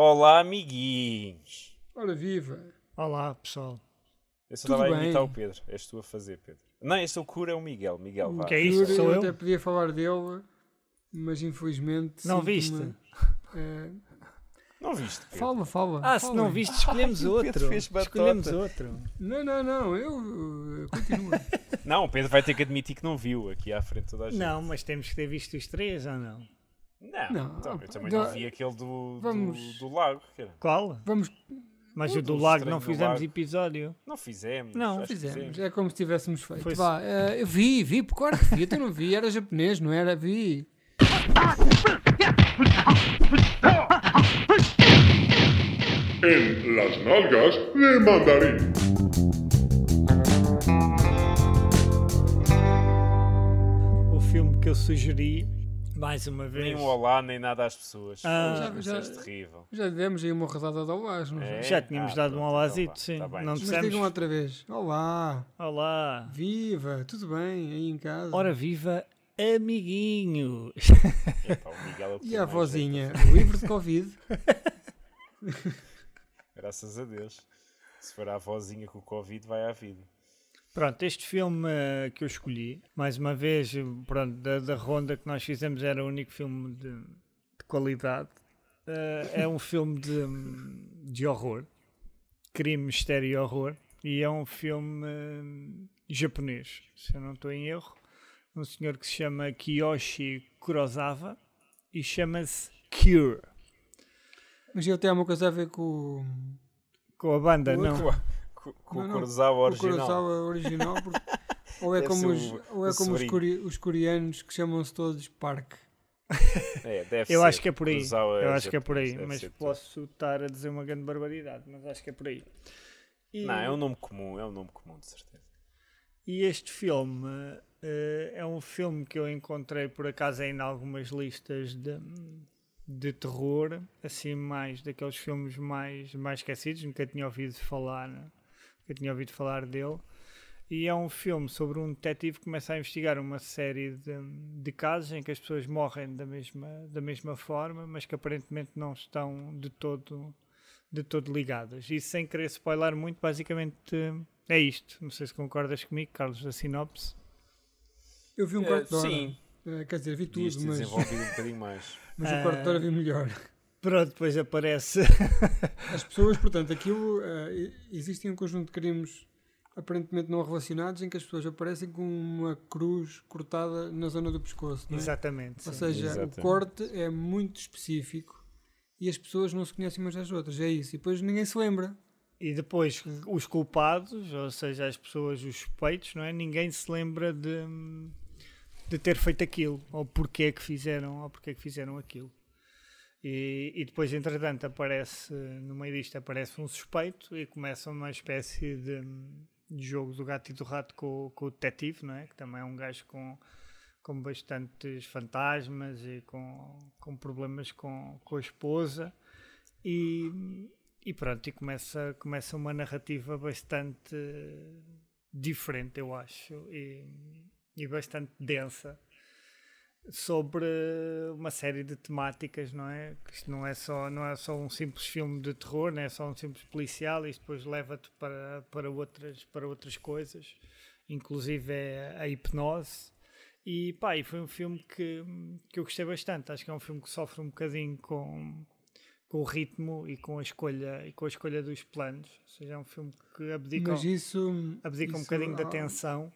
Olá, amiguinhos. Ora viva. Olá, pessoal. Eu só Tudo estava a imitar o Pedro. És tu a fazer, Pedro. Não, este é o cura, é o Miguel. Miguel, vá. Que é isto? Eu, Sou eu? até podia falar dele, mas infelizmente. Não viste? eh, Não viste, Pedro? fala, fala. Ah, se fala. não viste, escolhemos Ai, outro. fez batota. Escolhemos outro. Não, não, não, eu eh, continuo. Não, o Pedro vai ter que admitir que não viu aqui à frente toda a gente. Não, mas temos que ter visto os três ou não? Não, Não, então, eu também não vi aquele do, Vamos- do, do lago. cara. Qual? Vamos, Mas O o do lago não fizemos Lago. episódio. Não fizemos. Não, acho que fizemos. É como se tivéssemos feito. Foi- Vá, eh, eu vi, vi, claro que vi. Eu não vi, era japonês, não era? Vi. en las nalgas de mandarín. O filme que eu sugeri, mais uma Nem vez, um olá, nem nada às pessoas. Ah. Já- isso já- é terrível. Já demos aí uma rodada de olás, não É? é? já tínhamos Ah, dado pronto, um então olazito, vá, sim. tá não Mas dissemos. digam outra vez. Olá, Olá. viva, tudo bem aí em casa? Ora viva, amiguinhos. Epá, o Miguel é E a vozinha, jeito. livre de Covid? Graças a Deus. Se for a vozinha com o Covid, vai à vida. Pronto, este filme eh, que eu escolhi, mais uma vez, eh, pronto, da, da ronda que nós fizemos era o único filme de, de qualidade. Eh, é um filme de, de horror, crime, mistério e horror, e é um filme eh, japonês, se eu não estou em erro. Um senhor que se chama Kiyoshi Kurosawa e chama-se Cure. Mas ele tem alguma coisa a ver com, Com a banda, não. Com, Não, o Kurosawa com o original. Kurosawa original? porque- ou é Deve como, os, o- ou é como os, core- os coreanos que chamam-se todos Park? É, deve Eu ser. acho que é por aí. Kurosawa Eu é acho que é por aí, mas ser tudo. posso estar a dizer uma grande barbaridade, mas acho que é por aí. E, Não, é um nome comum, é um nome comum, de certeza. e este filme eh, é um filme que eu encontrei por acaso em algumas listas de, de terror, assim mais daqueles filmes mais, mais esquecidos, nunca tinha ouvido falar, nunca tinha ouvido falar dele. E é um filme sobre um detetive que começa a investigar uma série de, de casos em que as pessoas morrem da mesma, da mesma forma, mas que aparentemente não estão de todo, de todo ligadas. E sem querer spoiler muito, basicamente é isto. Não sei se concordas comigo, Carlos, da sinopse. Eu vi um Eh, quarto de hora. sim, Eh, quer dizer, vi tudo, mas, desenvolvido um bocadinho mais. mas o quarto de hora vi melhor. Pronto, depois aparece. As pessoas, portanto, aquilo. eh, e- existe um conjunto de crimes aparentemente não relacionados em que as pessoas aparecem com uma cruz cortada na zona do pescoço. Não é? Exatamente. Ou sim. seja, Exatamente. o corte é muito específico e as pessoas não se conhecem umas às outras. É isso. E depois ninguém se lembra. E depois os culpados, ou seja, as pessoas, os suspeitos, não é? Ninguém se lembra de, de ter feito aquilo, ou porque é que fizeram, ou porque é que fizeram aquilo. E, e depois, entretanto, aparece, no meio disto, aparece um suspeito e começa uma espécie de, de jogo do gato e do rato com, com o detetive, não é? Que também é um gajo com, com bastantes fantasmas e com, com problemas com, com a esposa. E, e pronto, e começa, começa uma narrativa bastante diferente, eu acho, e, e bastante densa sobre uma série de temáticas, não é? Que isto não é só, não é só um simples filme de terror, não é só um simples policial, isto depois leva-te para, para, outras, para outras coisas, inclusive é a hipnose. E pá, e foi um filme que, que eu gostei bastante. Acho que é um filme que sofre um bocadinho com, com o ritmo e com a escolha e com a escolha dos planos. Ou seja, é um filme que abdica, Mas isso. abdica um isso bocadinho da tensão.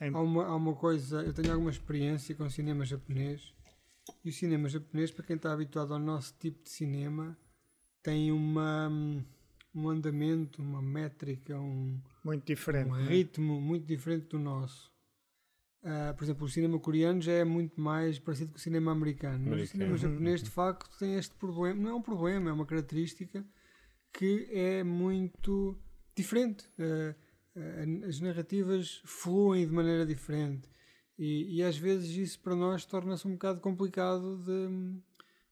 Em- Há uma, há uma coisa, eu tenho alguma experiência com cinema japonês e o cinema japonês, para quem está habituado ao nosso tipo de cinema, tem uma, um andamento, uma métrica, um, muito diferente. um é? ritmo muito diferente do nosso. Ah, por exemplo, o cinema coreano já é muito mais parecido com o cinema americano, mas o Americano. cinema japonês de facto tem este problema, não é um problema, é uma característica que é muito diferente. Ah, as narrativas fluem de maneira diferente e, e às vezes isso para nós torna-se um bocado complicado de,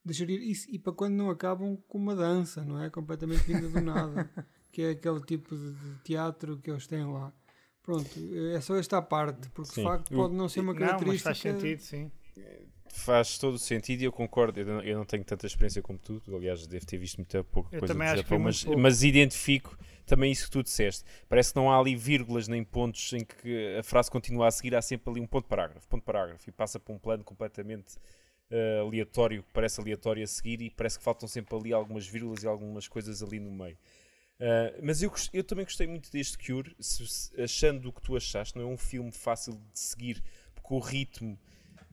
de gerir isso e para quando não acabam com uma dança, não é? Completamente vinda do nada, que é aquele tipo de, de teatro que eles têm lá. Pronto, é só esta parte, porque Sim. de facto pode não ser uma Não, mas característica. faz sentido, sim. Faz todo o sentido e eu concordo. Eu não, eu não tenho tanta experiência como tu, aliás, devo ter visto muita pouca Eu coisa do Japão, mas, mas identifico também isso que tu disseste. Parece que não há ali vírgulas nem pontos em que a frase continua a seguir, há sempre ali um ponto parágrafo, ponto parágrafo, e passa para um plano completamente eh, aleatório, que parece aleatório a seguir, e parece que faltam sempre ali algumas vírgulas e algumas coisas ali no meio. Uh, mas eu, eu também gostei muito deste Cure, se- achando o que tu achaste, não é um filme fácil de seguir, porque o ritmo,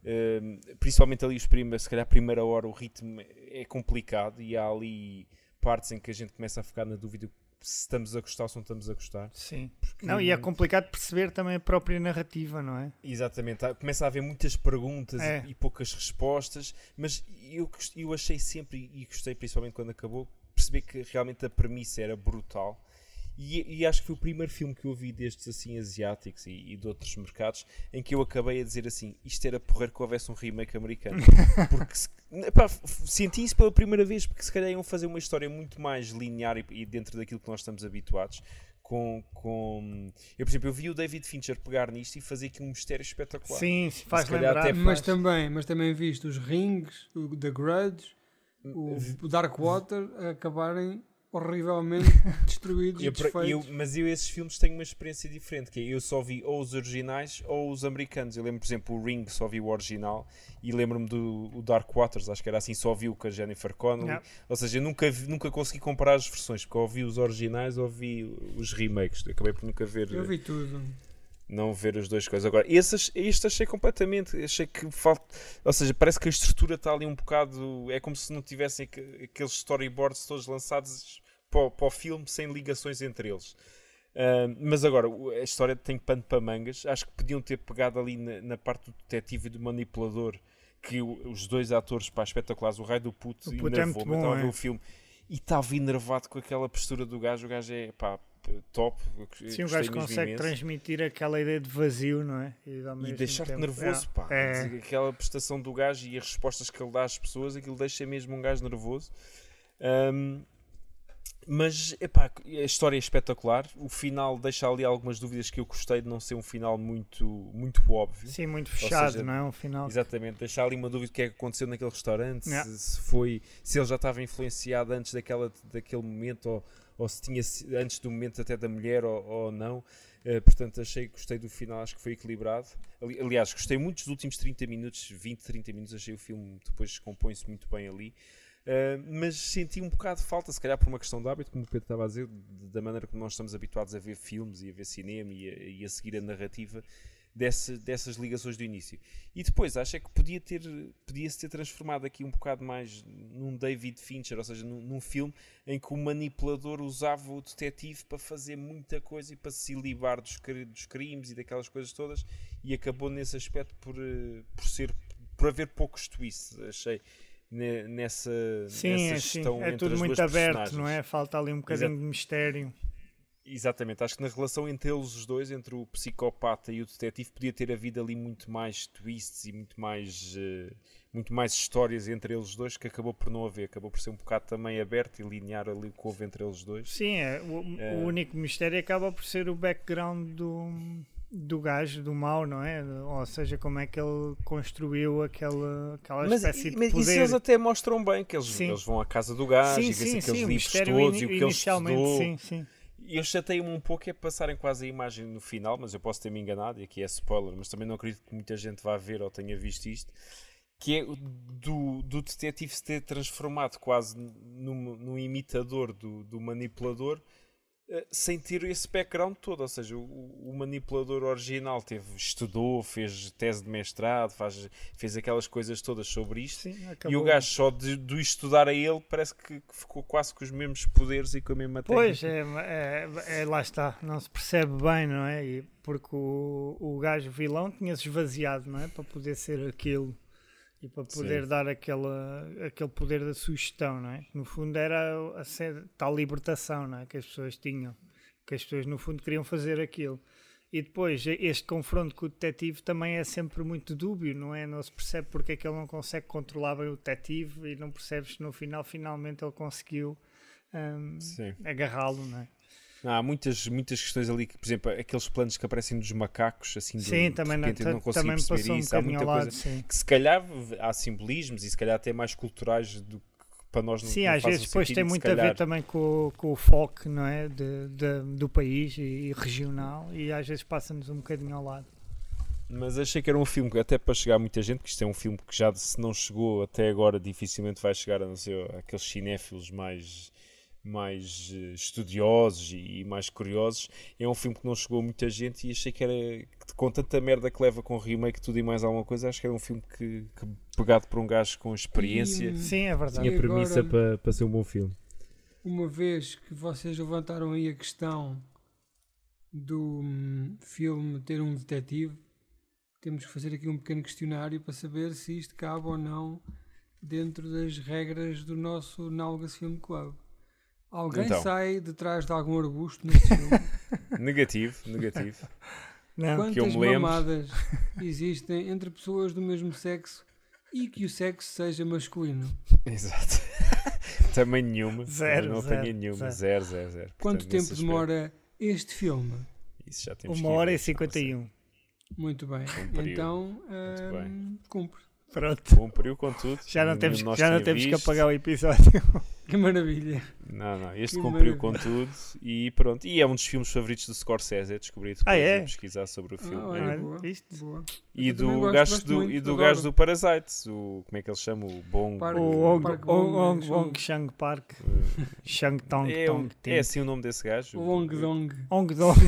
uh, principalmente ali os primeiros, se calhar a primeira hora, o ritmo é complicado e há ali partes em que a gente começa a ficar na dúvida se estamos a gostar ou se não estamos a gostar. Sim. Não, e é complicado perceber também a própria narrativa, não é? Exatamente, começa a haver muitas perguntas É. e, e poucas respostas, mas eu, eu achei sempre, e gostei principalmente quando acabou, perceber que realmente a premissa era brutal. E, e acho que foi o primeiro filme que eu vi destes assim asiáticos e, e de outros mercados em que eu acabei a dizer assim: isto era porrer que houvesse um remake americano. Porque se- f- senti isso pela primeira vez, porque se calhar iam fazer uma história muito mais linear e, e dentro daquilo que nós estamos habituados. Com, com... Eu, por exemplo, eu vi o David Fincher pegar nisto e fazer aqui um mistério espetacular. Sim, faz Se lembrar. até Mas faz. também, mas também viste os Rings, o The Grudge, o, o Darkwater a acabarem horrivelmente destruídos e por- eu- desfeitos. mas eu esses filmes tenho uma experiência diferente, que é, eu só vi ou os originais ou os americanos. Eu lembro, por exemplo, o Ring só vi o original e lembro-me do o Dark Waters, acho que era assim, só vi o com a Jennifer Connelly. Yeah. Ou seja, eu nunca, vi- nunca consegui comparar as versões, porque ou vi os originais ou vi os remakes. Acabei por nunca ver, Eu vi tudo. Não ver as duas coisas. Agora, esses, este achei completamente, achei que falta, ou seja, parece que a estrutura está ali um bocado, é como se não tivessem aqu- aqueles storyboards todos lançados para, o- para o filme sem ligações entre eles. Ah, mas agora, a história tem pano para mangas. Acho que podiam ter pegado ali na, na parte do detetive e do manipulador, que o- os dois atores para espetaculares, o Raio do Puto O e Puto é enervou-me. muito Eu estava a bom, ver é. o filme e estava enervado com aquela postura do gajo. O gajo é pá, top. Sim, o gostei gajo consegue imenso transmitir aquela ideia de vazio, não é? E, e deixar-te nervoso, É, pá. É, Aquela prestação do gajo e as respostas que ele dá às pessoas, aquilo deixa mesmo um gajo nervoso. Ahm, mas, epá, a história é espetacular. O final deixa ali algumas dúvidas que eu gostei de não ser um final muito, muito óbvio. sim, muito fechado, seja, não é? Um final. Exatamente, deixar ali uma dúvida do que é que aconteceu naquele restaurante, Yeah. se, se foi, se ele já estava influenciado antes daquela, daquele momento ou, ou se tinha antes do momento até da mulher ou, ou não. Eh, portanto, achei que gostei do final, acho que foi equilibrado. Ali- aliás, gostei muito dos últimos 30 minutos, 20, 30 minutos, achei o filme depois compõe-se muito bem ali. Uh, mas senti um bocado de falta, se calhar por uma questão de hábito, como o Pedro estava a dizer, da maneira como nós estamos habituados a ver filmes e a ver cinema e a, e a seguir a narrativa dessa- dessas ligações do início. E depois acho é que podia ter podia-se ter transformado aqui um bocado mais num David Fincher, ou seja, num, num filme em que o manipulador usava o detetive para fazer muita coisa e para se livrar dos, dos crimes e daquelas coisas todas e acabou nesse aspecto por, eh, por ser por haver poucos twists, achei nessa, Sim, nessa é, sim. gestão é entre tudo muito aberto, não é? Falta ali um bocadinho Exato. de mistério. Exatamente, acho que na relação entre eles os dois, entre o psicopata e o detetive, podia ter havido ali muito mais twists e muito mais, eh, muito mais histórias entre eles dois que acabou por não haver, acabou por ser um bocado também aberto e linear ali o que houve entre eles dois. Sim, é, o, É. o único mistério acaba por ser o background do, do gajo, do mau, não é? Ou seja, como é que ele construiu aquela, aquela Mas, espécie mas de isso poder. eles até mostram bem, que eles, eles vão à casa do gajo sim, e sim, aqueles sim, livros todos ini- e o que ele estudou. sim, sim. E eu chatei-me um pouco é passarem quase a imagem no final, mas eu posso ter-me enganado, e aqui é spoiler, mas também não acredito que muita gente vá ver ou tenha visto isto, que é do, do detetive se ter transformado quase num, num imitador do, do manipulador sem ter esse background todo, ou seja, o, o manipulador original teve, estudou, fez tese de mestrado, faz, fez aquelas coisas todas sobre isto, sim e o gajo só de, de estudar a ele parece que, ficou quase com os mesmos poderes e com a mesma Pois, técnica. é, é- é- lá está, não se percebe bem, não é? E porque o, o gajo vilão tinha-se esvaziado, não é? Para poder ser aquilo e para poder Sim. dar aquela, aquele poder da sugestão, não é? No fundo era a ser, tal libertação, não é? Que as pessoas tinham, que as pessoas no fundo queriam fazer aquilo. E depois, este confronto com o detetive também é sempre muito dúbio, não é? Não se percebe porque é que ele não consegue controlar bem o detetive e não percebes que no final, finalmente, ele conseguiu hum, agarrá-lo, não é? Não, há muitas, muitas questões ali que, por exemplo, aqueles planos que aparecem dos macacos, assim, de, Sim, de também, não, repente não me perceber um isso. Há muita lado. coisa Sim, que se calhar há simbolismos e se calhar até mais culturais do que para nós não sim não às vezes depois sentido tem muito a ver calhar- também com, o- com o foco não é? de, de- do país e, e regional e às vezes passa-nos um bocadinho ao lado. Mas achei que era um filme que até para chegar a muita gente, que isto é um filme que já se não chegou até agora, dificilmente vai chegar a não ser aqueles cinéfilos mais, mais eh, estudiosos e, mais curiosos. É um filme que não chegou a muita gente e achei que era com tanta merda que leva com remake tudo e mais alguma coisa, acho que era um filme que, que pegado por um gajo com experiência. E- Sim, é verdade. Tinha premissa agora- para, para ser um bom filme. Uma vez que vocês levantaram aí a questão do hum, filme ter um detetive, temos que fazer aqui um pequeno questionário para saber se isto cabe ou não dentro das regras do nosso Nalgas Film Club. Alguém Então. sai de trás de algum arbusto neste filme? Negativo, negativo. Não, que eu Quantas mamadas existem entre pessoas do mesmo sexo e que o sexo seja masculino? Exato. Também nenhuma. Zero, não zero, tenho nenhuma. zero. Zero, zero, zero. Quanto Portanto, tempo demora este filme? Isso já temos uma hora ver, e 51. Muito bem. Cumpriu. Então, Muito hum, cumpre. Pronto. Cumpriu com tudo. Já não temos, já não temos que apagar o episódio. Que maravilha. Não, não, este Que cumpriu maravilha. com tudo e pronto. E é um dos filmes favoritos do Scorsese, é descobri depois Ah, é? a pesquisar sobre o filme. Ah, É. Olha, boa. E do gosto, gajo gosto do, muito, e do, adoro. gajo do Parasite, o, como é que ele chama? O Bong. Park- O Ong Park Ong- Ong. Ong Shang Park. Shang Tong é, Tong Ting. é assim o nome desse gajo? O Wong Dong. Ong Dong.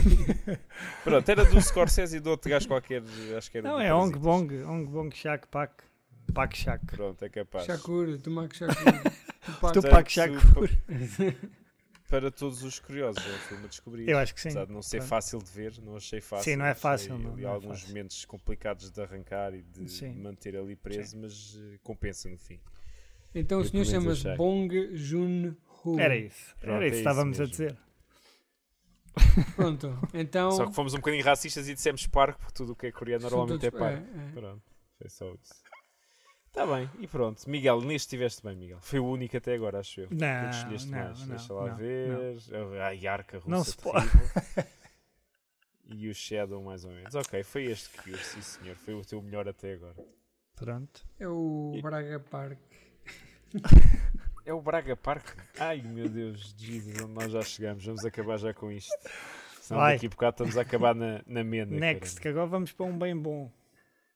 Pronto, era do Scorsese e do outro gajo qualquer, acho que era Não, é Ong. Bong. Ong Bong Shak Pak. Pak Shak. Pronto, é capaz. Shakur, Tupac Shakur. Portanto, Tupac Shakur. Para todos os curiosos, é um filme a descobrir. Eu acho que sim. Apesar de não ser Pronto. fácil de ver, não achei fácil. Sim, não é achei fácil, não, não é alguns fácil. momentos complicados de arrancar e de Sim. manter ali preso, mas eh, compensa no fim. Então o senhor chama-se. Bong Joon-ho. Era isso. Pronto, Era é isso que isso estávamos a dizer. Pronto, então... Só que fomos um bocadinho racistas e dissemos Park, porque tudo o que é coreano normalmente é todos- Park. é. Pronto, foi só isso. Está bem, e pronto. Miguel, neste estiveste bem, Miguel. Foi o único até agora, acho eu. Não, que escolheste não, mais. não, Deixa lá não, ver. A Arca russa Não se pode. E o Shadow, mais ou menos. Ok, foi este que sim senhor. Foi o teu melhor até agora. Pronto. É o E- Braga Park. É o Braga Park? Ai meu Deus, Jesus, onde nós já chegamos. Vamos acabar já com isto. Senão Vai. daqui a bocado estamos a acabar na, na Mena. Next, que agora vamos para um bem bom.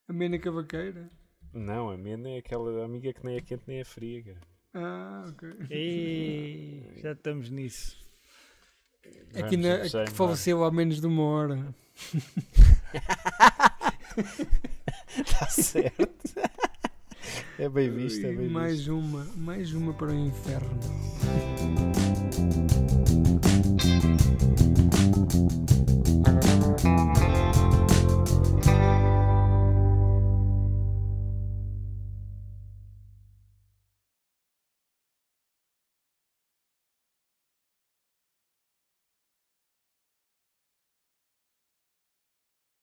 A Mena Cavaqueira. Não, a Mena é aquela amiga que nem é quente nem é fria, cara. Ah, ok. E... já estamos nisso. Vamos, aqui na, que faleceu há menos de uma hora. Está certo. É bem visto, é bem mais visto. uma, mais uma para o inferno.